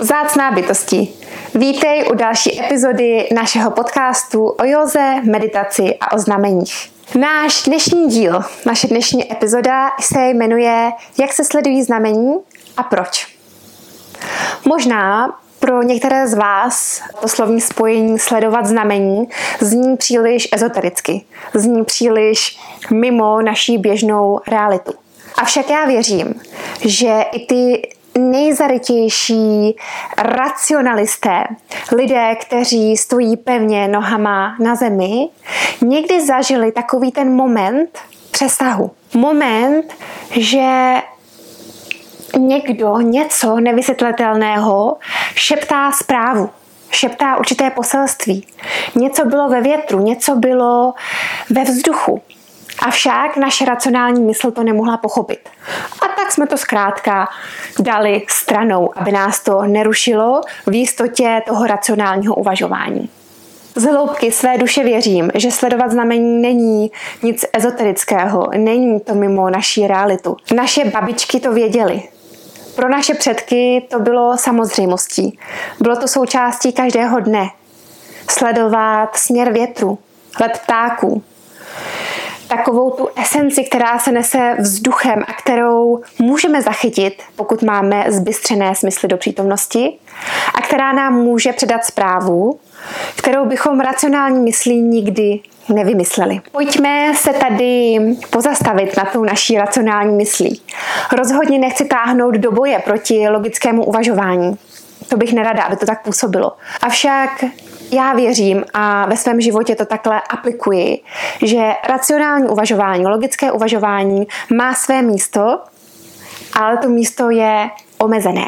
Vzácná bytosti. Vítej u další epizody našeho podcastu o józe, meditaci a o znameních. Náš dnešní díl, naše dnešní epizoda se jmenuje Jak se sledují znamení a proč. Možná pro některé z vás to slovní spojení sledovat znamení zní příliš ezotericky, zní příliš mimo naší běžnou realitu. Avšak já věřím, že i ty nejzarytější racionalisté, lidé, kteří stojí pevně nohama na zemi, někdy zažili takový ten moment přesahu. Moment, že někdo něco nevysvětlitelného šeptá zprávu, šeptá určité poselství. Něco bylo ve větru, něco bylo ve vzduchu. Avšak naše racionální mysl to nemohla pochopit. A tak jsme to zkrátka dali stranou, aby nás to nerušilo v jistotě toho racionálního uvažování. Z hloubky své duše věřím, že sledovat znamení není nic ezoterického, není to mimo naší realitu. Naše babičky to věděly. Pro naše předky to bylo samozřejmostí. Bylo to součástí každého dne. Sledovat směr větru, let ptáků, takovou tu esenci, která se nese vzduchem a kterou můžeme zachytit, pokud máme zbystřené smysly do přítomnosti a která nám může předat zprávu, kterou bychom racionální myslí nikdy nevymysleli. Pojďme se tady pozastavit na tou naší racionální myslí. Rozhodně nechci táhnout do boje proti logickému uvažování. To bych nerada, aby to tak působilo. Avšak já věřím a ve svém životě to takhle aplikuji, že racionální uvažování, logické uvažování má své místo, ale to místo je omezené.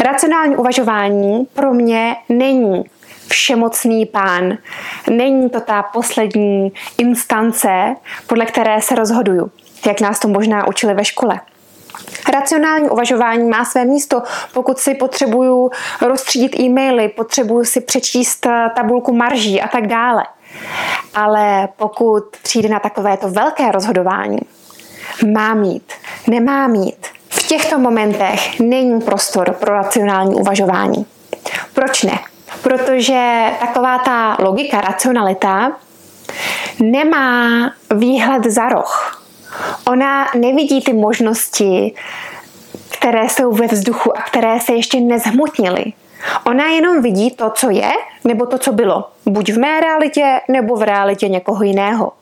Racionální uvažování pro mě není všemocný pán. Není to ta poslední instance, podle které se rozhoduju, jak nás to možná učili ve škole. Racionální uvažování má své místo, pokud si potřebuju rozstřídit e-maily, potřebuju si přečíst eh, tabulku marží a tak dále. Ale pokud přijde na takovéto velké rozhodování, má mít, nemá mít, v těchto momentech není prostor pro racionální uvažování. Proč ne? Protože taková ta logika, racionalita nemá výhled za roh Ona nevidí ty možnosti, které jsou ve vzduchu a které se ještě nezhmotnily. Ona jenom vidí to, co je, nebo to, co bylo. Buď v mé realitě, nebo v realitě někoho jiného.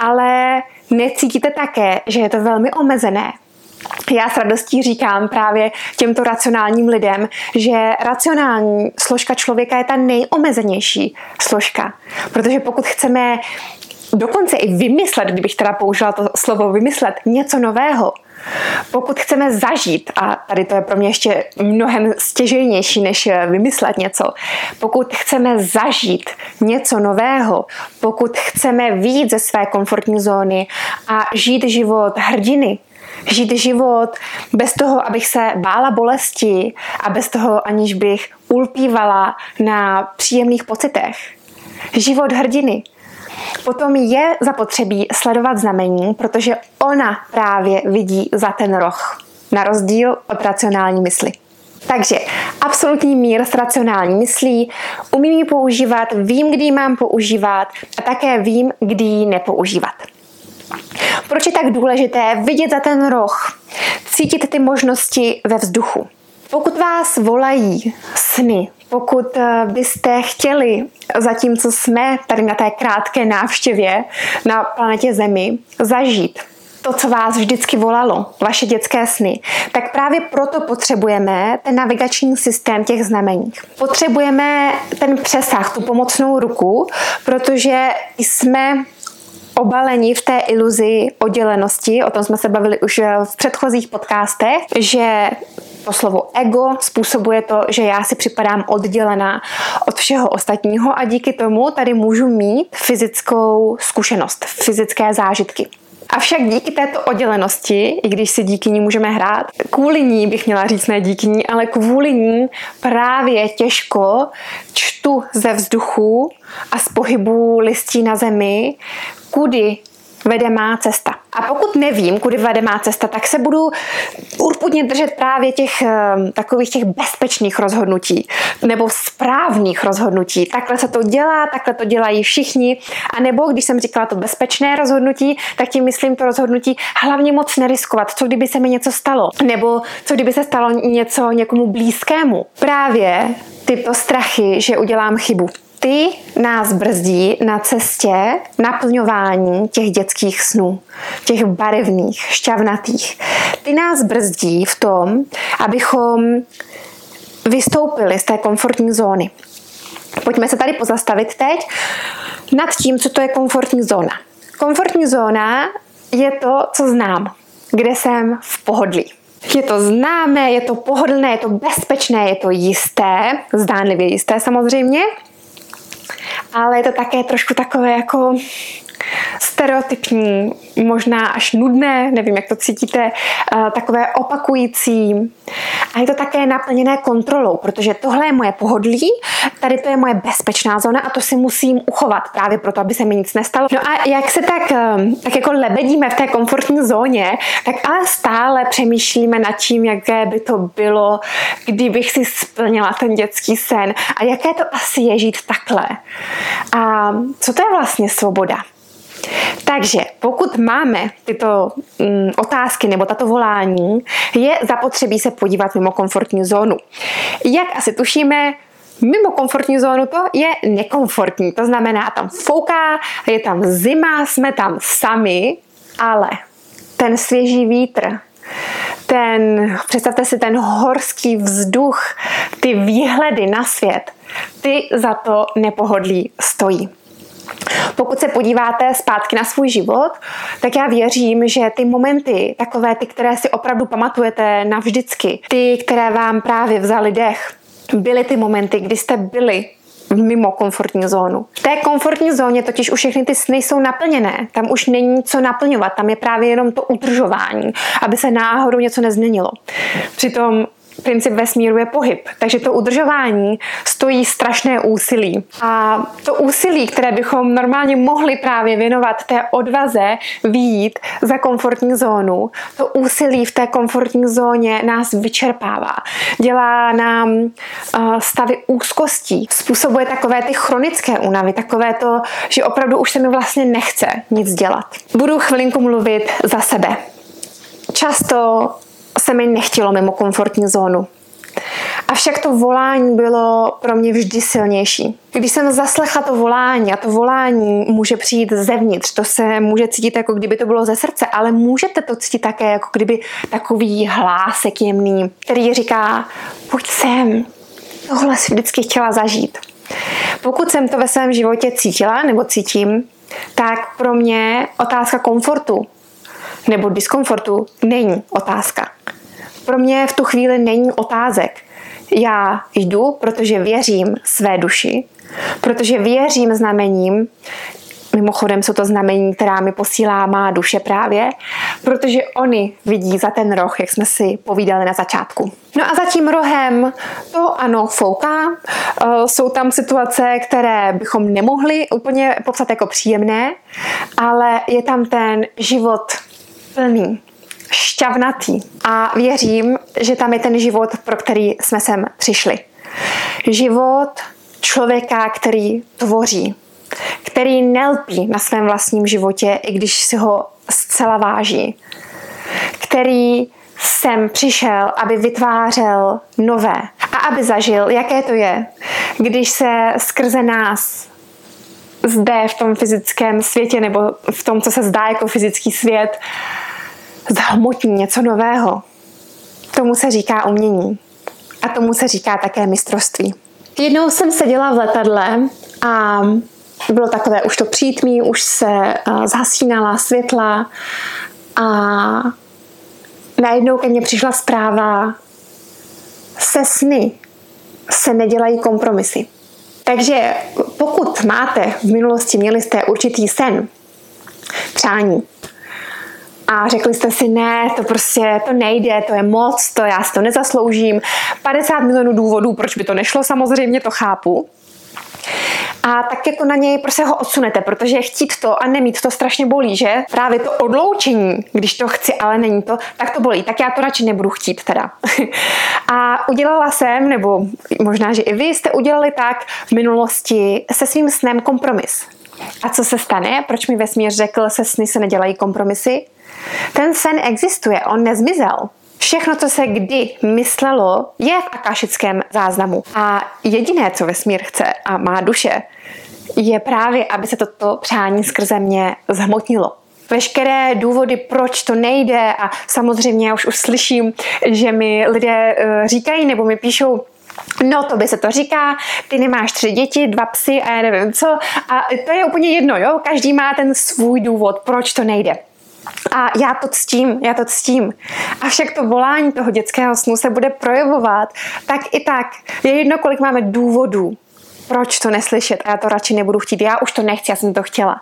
Ale necítíte také, že je to velmi omezené. Já s radostí říkám právě těmto racionálním lidem, že racionální složka člověka je ta nejomezenější složka. Protože pokud chceme dokonce i vymyslet, kdybych teda použila to slovo vymyslet, něco nového, pokud chceme zažít, a tady to je pro mě ještě mnohem stěžejnější, než vymyslet něco, pokud chceme zažít něco nového, pokud chceme výjít ze své komfortní zóny a žít život hrdiny, žít život bez toho, abych se bála bolesti a bez toho, aniž bych ulpívala na příjemných pocitech. Život hrdiny, Potom je zapotřebí sledovat znamení, protože ona právě vidí za ten roh, na rozdíl od racionální mysli. Takže absolutní mír s racionální myslí, umím ji používat, vím, kdy ji mám používat a také vím, kdy ji nepoužívat. Proč je tak důležité vidět za ten roh, cítit ty možnosti ve vzduchu? Pokud vás volají sny, pokud eh, byste chtěli, zatímco jsme tady na té krátké návštěvě na planetě Zemi, zažít to, co vás vždycky volalo, vaše dětské sny, tak právě proto potřebujeme ten navigační systém těch znamení. Potřebujeme ten přesah, tu pomocnou ruku, protože jsme obalení v té iluzi oddělenosti, o tom jsme se bavili už v předchozích podcastech, že to slovo ego způsobuje to, že já si připadám oddělená od všeho ostatního a díky tomu tady můžu mít fyzickou zkušenost, fyzické zážitky. Avšak díky této oddělenosti, i když si díky ní můžeme hrát, kvůli ní bych měla říct ne díky ní, ale kvůli ní právě těžko čtu ze vzduchu a z pohybu listí na zemi, kudy vede má cesta. A pokud nevím, kudy vede má cesta, tak se budu urputně držet právě těch ehm, takových těch bezpečných rozhodnutí nebo správných rozhodnutí. Takhle se to dělá, takhle to dělají všichni. A nebo když jsem říkala to bezpečné rozhodnutí, tak tím myslím to rozhodnutí hlavně moc neriskovat. Co kdyby se mi něco stalo? Nebo co kdyby se stalo něco někomu blízkému? Právě tyto strachy, že udělám chybu ty nás brzdí na cestě naplňování těch dětských snů, těch barevných, šťavnatých. Ty nás brzdí v tom, abychom vystoupili z té komfortní zóny. Pojďme se tady pozastavit teď nad tím, co to je komfortní zóna. Komfortní zóna je to, co znám, kde jsem v pohodlí. Je to známé, je to pohodlné, je to bezpečné, je to jisté, zdánlivě jisté samozřejmě, ale je to také trošku takové jako stereotypní, možná až nudné, nevím, jak to cítíte, eh, takové opakující. A je to také naplněné kontrolou, protože tohle je moje pohodlí, tady to je moje bezpečná zóna a to si musím uchovat právě proto, aby se mi nic nestalo. No a jak se tak, eh, tak jako lebedíme v té komfortní zóně, tak ale stále přemýšlíme nad tím, jaké by to bylo, kdybych si splnila ten dětský sen a jaké to asi je žít takhle. A co to je vlastně svoboda? Takže pokud máme tyto mm, otázky nebo tato volání, je zapotřebí se podívat mimo komfortní zónu. Jak asi tušíme, mimo komfortní zónu to je nekomfortní. To znamená, tam fouká, je tam zima, jsme tam sami, ale ten svěží vítr, ten, představte si ten horský vzduch, ty výhledy na svět, ty za to nepohodlí stojí. Pokud se podíváte zpátky na svůj život, tak já věřím, že ty momenty, takové ty, které si opravdu pamatujete navždycky, ty, které vám právě vzali dech, byly ty momenty, kdy jste byli mimo komfortní zónu. V té komfortní zóně totiž už všechny ty sny jsou naplněné. Tam už není co naplňovat, tam je právě jenom to udržování, aby se náhodou něco nezměnilo. Přitom princip vesmíru je pohyb, takže to udržování stojí strašné úsilí. A to úsilí, které bychom normálně mohli právě věnovat té odvaze výjít za komfortní zónu, to úsilí v té komfortní zóně nás vyčerpává. Dělá nám uh, stavy úzkostí, způsobuje takové ty chronické únavy, takové to, že opravdu už se mi vlastně nechce nic dělat. Budu chvilinku mluvit za sebe. Často se mi nechtělo mimo komfortní zónu. Avšak to volání bylo pro mě vždy silnější. Když jsem zaslechla to volání, a to volání může přijít zevnitř, to se může cítit jako kdyby to bylo ze srdce, ale můžete to cítit také jako kdyby takový hlásek jemný, který říká, pojď sem, tohle si vždycky chtěla zažít. Pokud jsem to ve svém životě cítila nebo cítím, tak pro mě otázka komfortu nebo diskomfortu není otázka. Pro mě v tu chvíli není otázek. Já jdu, protože věřím své duši, protože věřím znamením, Mimochodem jsou to znamení, která mi posílá má duše právě, protože oni vidí za ten roh, jak jsme si povídali na začátku. No a za tím rohem to ano fouká. Eh, jsou tam situace, které bychom nemohli úplně popsat jako příjemné, ale je tam ten život plný, šťavnatý a věřím, že tam je ten život, pro který jsme sem přišli. Život člověka, který tvoří, který nelpí na svém vlastním životě, i když si ho zcela váží, který sem přišel, aby vytvářel nové a aby zažil, jaké to je, když se skrze nás zde v tom fyzickém světě nebo v tom, co se zdá jako fyzický svět, zahmotní něco nového. Tomu se říká umění. A tomu se říká také mistrovství. Jednou jsem seděla v letadle a bylo takové už to přítmí, už se zhasínala světla a najednou ke mně přišla zpráva, se sny se nedělají kompromisy. Takže pokud máte v minulosti, měli jste určitý sen, přání, a řekli jste si, ne, to prostě to nejde, to je moc, to já si to nezasloužím. 50 milionů důvodů, proč by to nešlo, samozřejmě to chápu. A tak jako na něj prostě ho odsunete, protože chtít to a nemít to strašně bolí, že? Právě to odloučení, když to chci, ale není to, tak to bolí. Tak já to radši nebudu chtít teda. a udělala jsem, nebo možná, že i vy jste udělali tak v minulosti se svým snem kompromis. A co se stane? Proč mi vesmír řekl, se sny se nedělají kompromisy? Ten sen existuje, on nezmizel. Všechno, co se kdy myslelo, je v akášickém záznamu. A jediné, co vesmír chce a má duše, je právě, aby se toto přání skrze mě zhmotnilo veškeré důvody, proč to nejde a samozřejmě já už už slyším, že mi lidé eh, říkají nebo mi píšou, No, to by se to říká, ty nemáš tři děti, dva psy a já nevím co. A to je úplně jedno, jo? Každý má ten svůj důvod, proč to nejde. A já to ctím, já to ctím. Avšak to volání toho dětského snu se bude projevovat tak i tak. Je jedno, kolik máme důvodů, proč to neslyšet a já to radši nebudu chtít. Já už to nechci, já jsem to chtěla.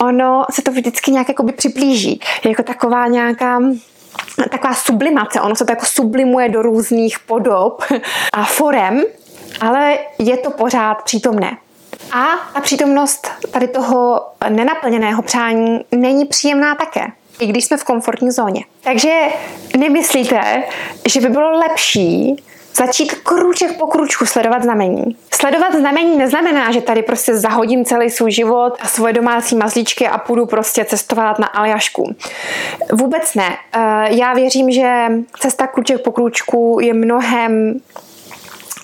Ono se to vždycky nějak jakoby přiblíží. Je jako taková nějaká taková sublimace, ono se to jako sublimuje do různých podob a forem, ale je to pořád přítomné. A ta přítomnost tady toho nenaplněného přání není příjemná také, i když jsme v komfortní zóně. Takže nemyslíte, že by bylo lepší začít krůček po krůčku sledovat znamení. Sledovat znamení neznamená, že tady prostě zahodím celý svůj život a svoje domácí mazlíčky a půjdu prostě cestovat na Aljašku. Vůbec ne. Eh, já věřím, že cesta krůček po krůčku je mnohem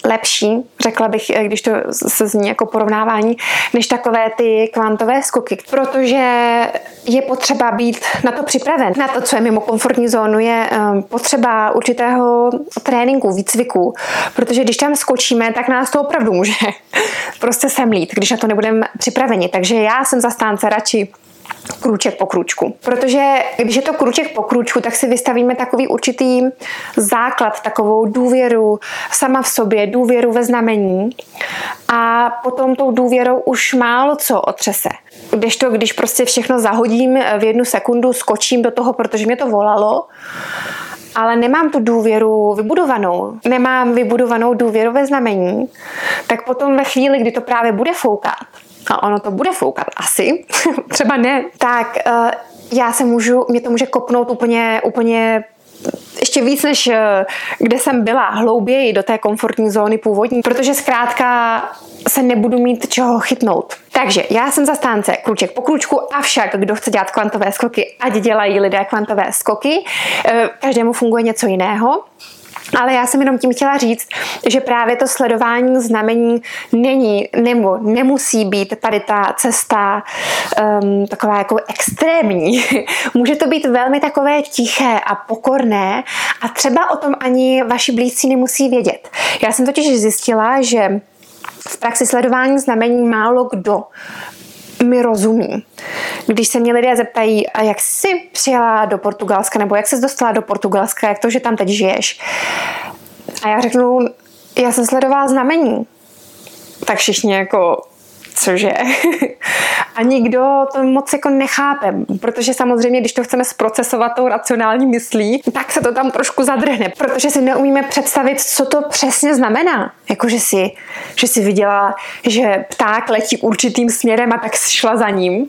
lepší, řekla bych, eh, když to se zní jako porovnávání, než takové ty kvantové skoky, protože je potřeba být na to připraven. Na to, co je mimo komfortní zónu, je ehm, potřeba určitého tréninku, výcviku, protože když tam skočíme, tak nás to opravdu může prostě semlít, když na to nebudeme připraveni. Takže já jsem zastánce radši krůček po krůčku. Protože když je to krůček po krůčku, tak si vystavíme takový určitý základ, takovou důvěru sama v sobě, důvěru ve znamení a potom tou důvěrou už málo co otřese. Když to, když prostě všechno zahodím v jednu sekundu, skočím do toho, protože mě to volalo, ale nemám tu důvěru vybudovanou, nemám vybudovanou důvěru ve znamení, tak potom ve chvíli, kdy to právě bude foukat, a ono to bude foukat asi, třeba ne, tak uh, já se můžu, mě to může kopnout úplně, úplně ještě víc, než eh, kde jsem byla, hlouběji do té komfortní zóny původní, protože zkrátka se nebudu mít čeho chytnout. Takže já jsem zastánce kruček po kručku, avšak kdo chce dělat kvantové skoky, ať dělají lidé kvantové skoky, eh, každému funguje něco jiného. Ale já jsem jenom tím chtěla říct, že právě to sledování znamení není nebo nemusí být tady ta cesta um, taková jako extrémní. Může to být velmi takové tiché a pokorné a třeba o tom ani vaši blízcí nemusí vědět. Já jsem totiž zjistila, že v praxi sledování znamení málo kdo mi rozumí. Když se mě lidé zeptají, a jak jsi přijela do Portugalska, nebo jak jsi dostala do Portugalska, jak to, že tam teď žiješ. A já řeknu, já jsem sledovala znamení. Tak všichni jako, cože? A nikdo to moc jako nechápe, protože samozřejmě, když to chceme zprocesovat tou racionální myslí, tak se to tam trošku zadrhne, protože si neumíme představit, co to přesně znamená. Jako, že si, že si viděla, že pták letí určitým směrem a tak šla za ním.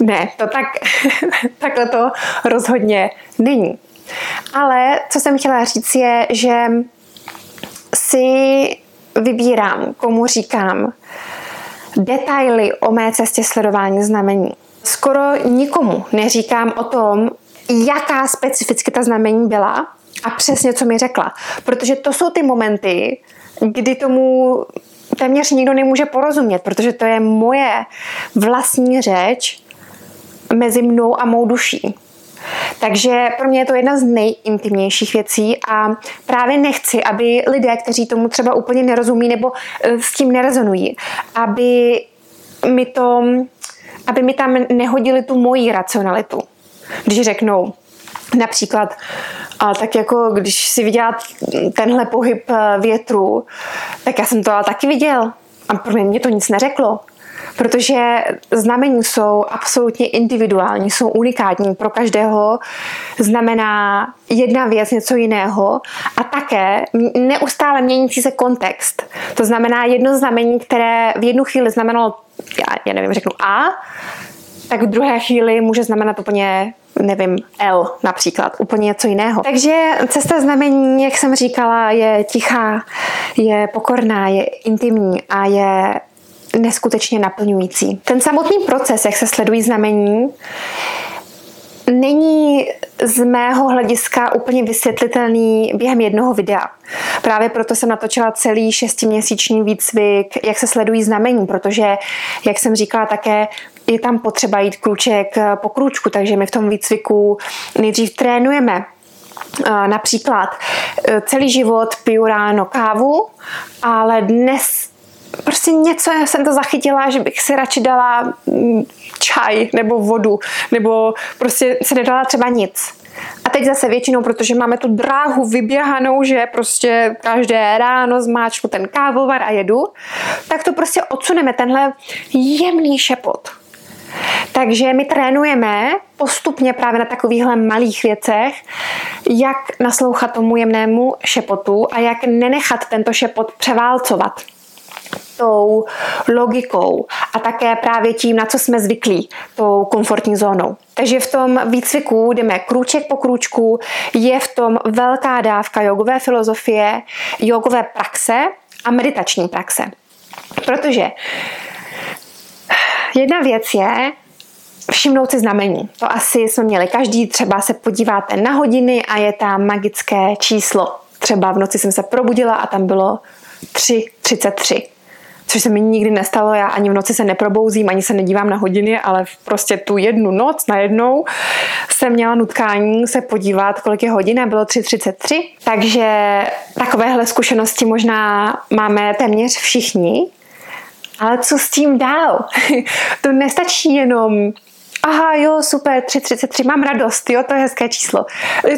Ne, to tak, takhle to rozhodně není. Ale co jsem chtěla říct je, že si vybírám, komu říkám, detaily o mé cestě sledování znamení. Skoro nikomu neříkám o tom, jaká specificky ta znamení byla a přesně, co mi řekla. Protože to jsou ty momenty, kdy tomu téměř nikdo nemůže porozumět, protože to je moje vlastní řeč mezi mnou a mou duší. Takže pro mě je to jedna z nejintimnějších věcí a právě nechci, aby lidé, kteří tomu třeba úplně nerozumí nebo eh, s tím nerezonují, aby mi to, aby mi tam nehodili tu moji racionalitu. Když řeknou, Například, a tak jako když si viděla tenhle pohyb eh, větru, tak já jsem to ale taky viděl. A pro mě to nic neřeklo. Protože znamení jsou absolutně individuální, jsou unikátní. Pro každého znamená jedna věc něco jiného a také neustále měnící se kontext. To znamená jedno znamení, které v jednu chvíli znamenalo, já, já nevím, řeknu A, tak v druhé chvíli může znamenat úplně nevím, L například, úplně něco jiného. Takže cesta znamení, jak jsem říkala, je tichá, je pokorná, je intimní a je neskutečně naplňující. Ten samotný proces, jak se sledují znamení, není z mého hlediska úplně vysvětlitelný během jednoho videa. Právě proto jsem natočila celý šestiměsíční výcvik, jak se sledují znamení, protože, jak jsem říkala také, je tam potřeba jít krůček po krůčku, takže my v tom výcviku nejdřív trénujeme Například e, celý život piju ráno kávu, ale dnes prostě něco jsem to zachytila, že bych si radši dala mm, čaj nebo vodu, nebo prostě se nedala třeba nic. A teď zase většinou, protože máme tu dráhu vyběhanou, že prostě každé ráno zmáčku ten kávovar a jedu, tak to prostě odsuneme, tenhle jemný šepot. Takže my trénujeme postupně právě na takovýchhle malých věcech, jak naslouchat tomu jemnému šepotu a jak nenechat tento šepot převálcovat tou logikou a také právě tím, na co jsme zvyklí, tou komfortní zónou. Takže v tom výcviku jdeme krůček po krůčku, je v tom velká dávka jogové filozofie, jogové praxe a meditační praxe. Protože jedna věc je všimnout si znamení. To asi jsme měli každý, třeba se podíváte na hodiny a je tam magické číslo. Třeba v noci jsem se probudila a tam bylo 3.33 což se mi nikdy nestalo, já ani v noci se neprobouzím, ani se nedívám na hodiny, ale prostě tu jednu noc najednou jsem měla nutkání se podívat, kolik je hodin a bylo 3.33, takže takovéhle zkušenosti možná máme téměř všichni, ale co s tím dál? to nestačí jenom aha, jo, super, 333, mám radost, jo, to je hezké číslo.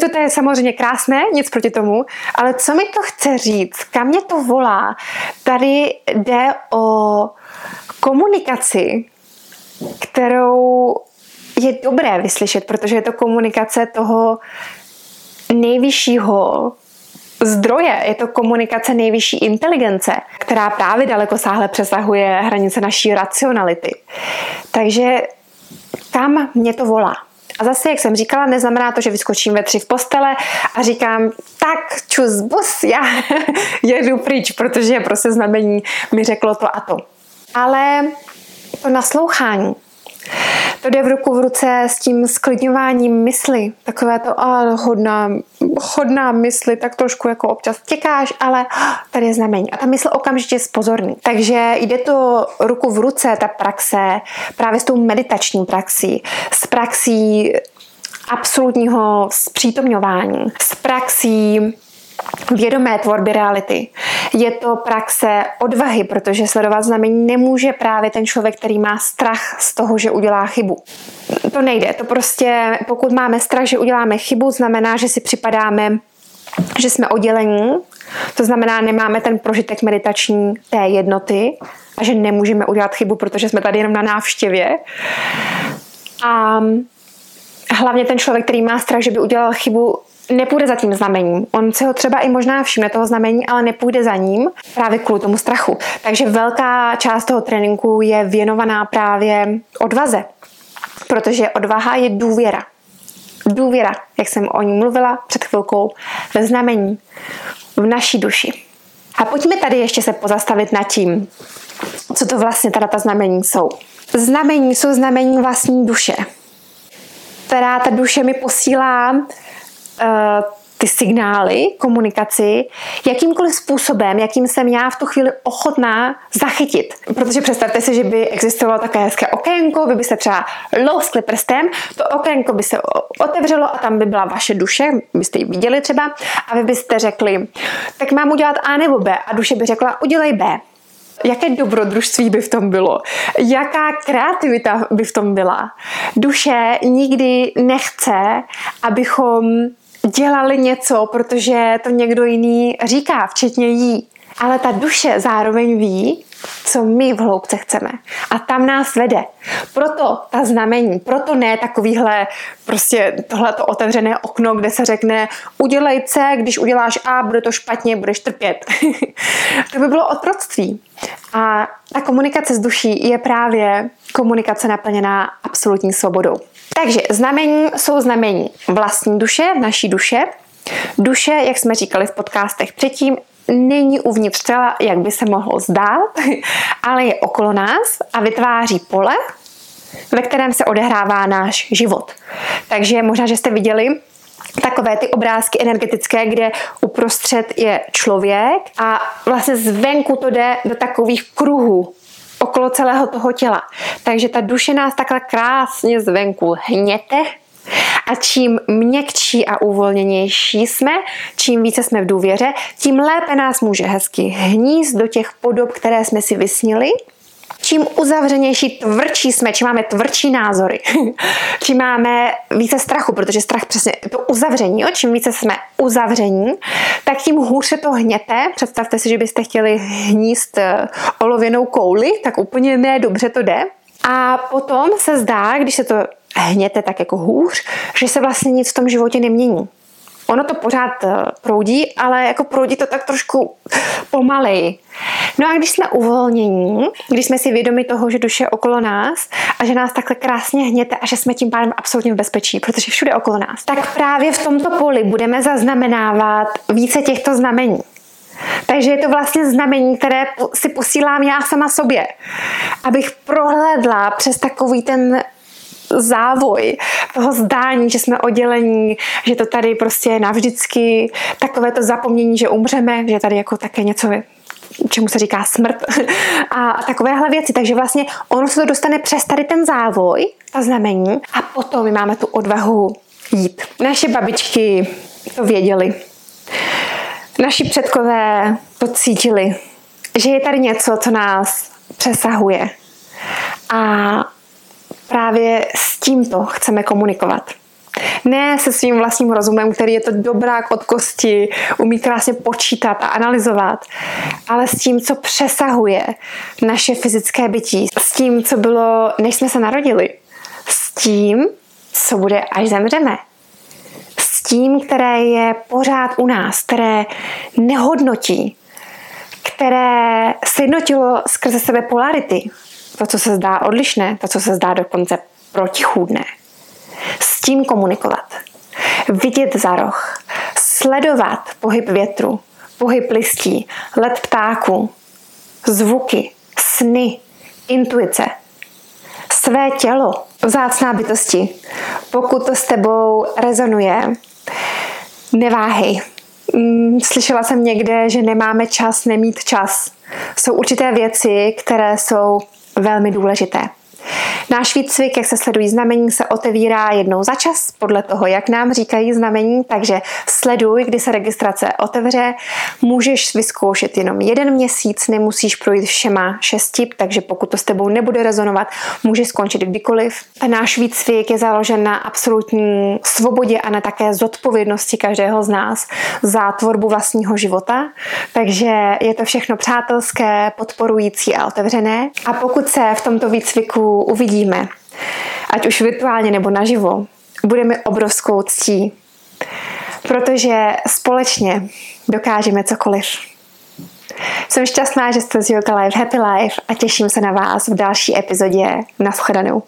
To, to je samozřejmě krásné, nic proti tomu, ale co mi to chce říct, kam mě to volá? Tady jde o komunikaci, kterou je dobré vyslyšet, protože je to komunikace toho nejvyššího zdroje, je to komunikace nejvyšší inteligence, která právě daleko sáhle přesahuje hranice naší racionality. Takže kam mě to volá. A zase, jak jsem říkala, neznamená to, že vyskočím ve tři v postele a říkám, tak čus bus, já jedu pryč, protože prostě znamení mi řeklo to a to. Ale to naslouchání, to jde v ruku v ruce s tím sklidňováním mysli. Takové to, a hodná, hodná mysli, tak trošku jako občas těkáš, ale tady je znamení. A ta mysl okamžitě spozorní. Takže jde to ruku v ruce, ta praxe, právě s tou meditační praxí, s praxí absolutního zpřítomňování, s praxí vědomé tvorby reality. Je to praxe odvahy, protože sledovat znamení nemůže právě ten člověk, který má strach z toho, že udělá chybu. To nejde. To prostě, pokud máme strach, že uděláme chybu, znamená, že si připadáme, že jsme oddělení, to znamená, nemáme ten prožitek meditační té jednoty a že nemůžeme udělat chybu, protože jsme tady jenom na návštěvě. A hlavně ten člověk, který má strach, že by udělal chybu, nepůjde za tím znamením. On si ho třeba i možná všimne toho znamení, ale nepůjde za ním právě kvůli tomu strachu. Takže velká část toho tréninku je věnovaná právě odvaze, protože odvaha je důvěra. Důvěra, jak jsem o ní mluvila před chvilkou, ve znamení, v naší duši. A pojďme tady ještě se pozastavit nad tím, co to vlastně teda ta znamení jsou. Znamení jsou znamení vlastní duše, která ta duše mi posílá ty signály, komunikaci, jakýmkoliv způsobem, jakým jsem já v tu chvíli ochotná zachytit. Protože představte si, že by existovalo takové hezké okénko, vy byste třeba louskli prstem, to okénko by se otevřelo a tam by byla vaše duše, byste ji viděli třeba, a vy byste řekli, tak mám udělat A nebo B. A duše by řekla, udělej B jaké dobrodružství by v tom bylo, jaká kreativita by v tom byla. Duše nikdy nechce, abychom dělali něco, protože to někdo jiný říká, včetně jí. Ale ta duše zároveň ví, co my v hloubce chceme. A tam nás vede. Proto ta znamení, proto ne takovýhle prostě tohleto otevřené okno, kde se řekne udělej C, když uděláš A, bude to špatně, budeš trpět. to by bylo otroctví. A ta komunikace s duší je právě komunikace naplněná absolutní svobodou. Takže znamení jsou znamení vlastní duše, naší duše. Duše, jak jsme říkali v podcastech předtím, není uvnitř těla, jak by se mohlo zdát, ale je okolo nás a vytváří pole, ve kterém se odehrává náš život. Takže možná, že jste viděli takové ty obrázky energetické, kde uprostřed je člověk a vlastně zvenku to jde do takových kruhů okolo celého toho těla. Takže ta duše nás takhle krásně zvenku hněte, a čím měkčí a uvolněnější jsme, čím více jsme v důvěře, tím lépe nás může hezky hníst do těch podob, které jsme si vysnili čím uzavřenější, tvrdší jsme, čím máme tvrdší názory, čím máme více strachu, protože strach přesně to uzavření, jo? čím více jsme uzavření, tak tím hůř se to hněte. Představte si, že byste chtěli hníst eh, olověnou kouli, tak úplně ne, dobře to jde. A potom se zdá, když se to hněte tak jako hůř, že se vlastně nic v tom životě nemění. Ono to pořád eh, proudí, ale jako proudí to tak trošku pomaleji. No a když jsme uvolnění, když jsme si vědomi toho, že duše je okolo nás a že nás takhle krásně hněte a že jsme tím pádem absolutně v bezpečí, protože všude okolo nás, tak právě v tomto poli budeme zaznamenávat více těchto znamení. Takže je to vlastně znamení, které si posílám já sama sobě, abych prohlédla přes takový ten závoj toho zdání, že jsme oddělení, že to tady prostě je navždycky, takové to zapomnění, že umřeme, že tady jako také něco čemu se říká smrt a, a takovéhle věci. Takže vlastně ono se to dostane přes tady ten závoj, ta znamení a potom my máme tu odvahu jít. Naše babičky to věděli. Naši předkové to cítili, že je tady něco, co nás přesahuje. A právě s tímto chceme komunikovat. Ne se svým vlastním rozumem, který je to dobrák od kosti, umí krásně počítat a analyzovat, ale s tím, co přesahuje naše fyzické bytí, s tím, co bylo, než jsme se narodili, s tím, co bude, až zemřeme, s tím, které je pořád u nás, které nehodnotí, které sjednotilo skrze sebe polarity, to, co se zdá odlišné, to, co se zdá dokonce protichůdné. S tím komunikovat. Vidět za roh. Sledovat pohyb větru, pohyb listí, let ptáků, zvuky, sny, intuice, své tělo, vzácná bytosti. Pokud to s tebou rezonuje, neváhej. Mm, slyšela jsem někde, že nemáme čas nemít čas. Jsou určité věci, které jsou velmi důležité. Náš výcvik, jak se sledují znamení, se otevírá jednou za čas, podle toho, jak nám říkají znamení, takže sleduj, kdy se registrace otevře. Můžeš vyzkoušet jenom jeden měsíc, nemusíš projít všema šesti, takže pokud to s tebou nebude rezonovat, můžeš skončit kdykoliv. Náš výcvik je založen na absolutní svobodě a na také zodpovědnosti každého z nás za tvorbu vlastního života, takže je to všechno přátelské, podporující a otevřené. A pokud se v tomto výcviku uvidíme, ať už virtuálně nebo naživo, budeme obrovskou ctí, protože společně dokážeme cokoliv. Jsem šťastná, že jste z Yoga Life Happy Life a těším se na vás v další epizodě. Naschledanou.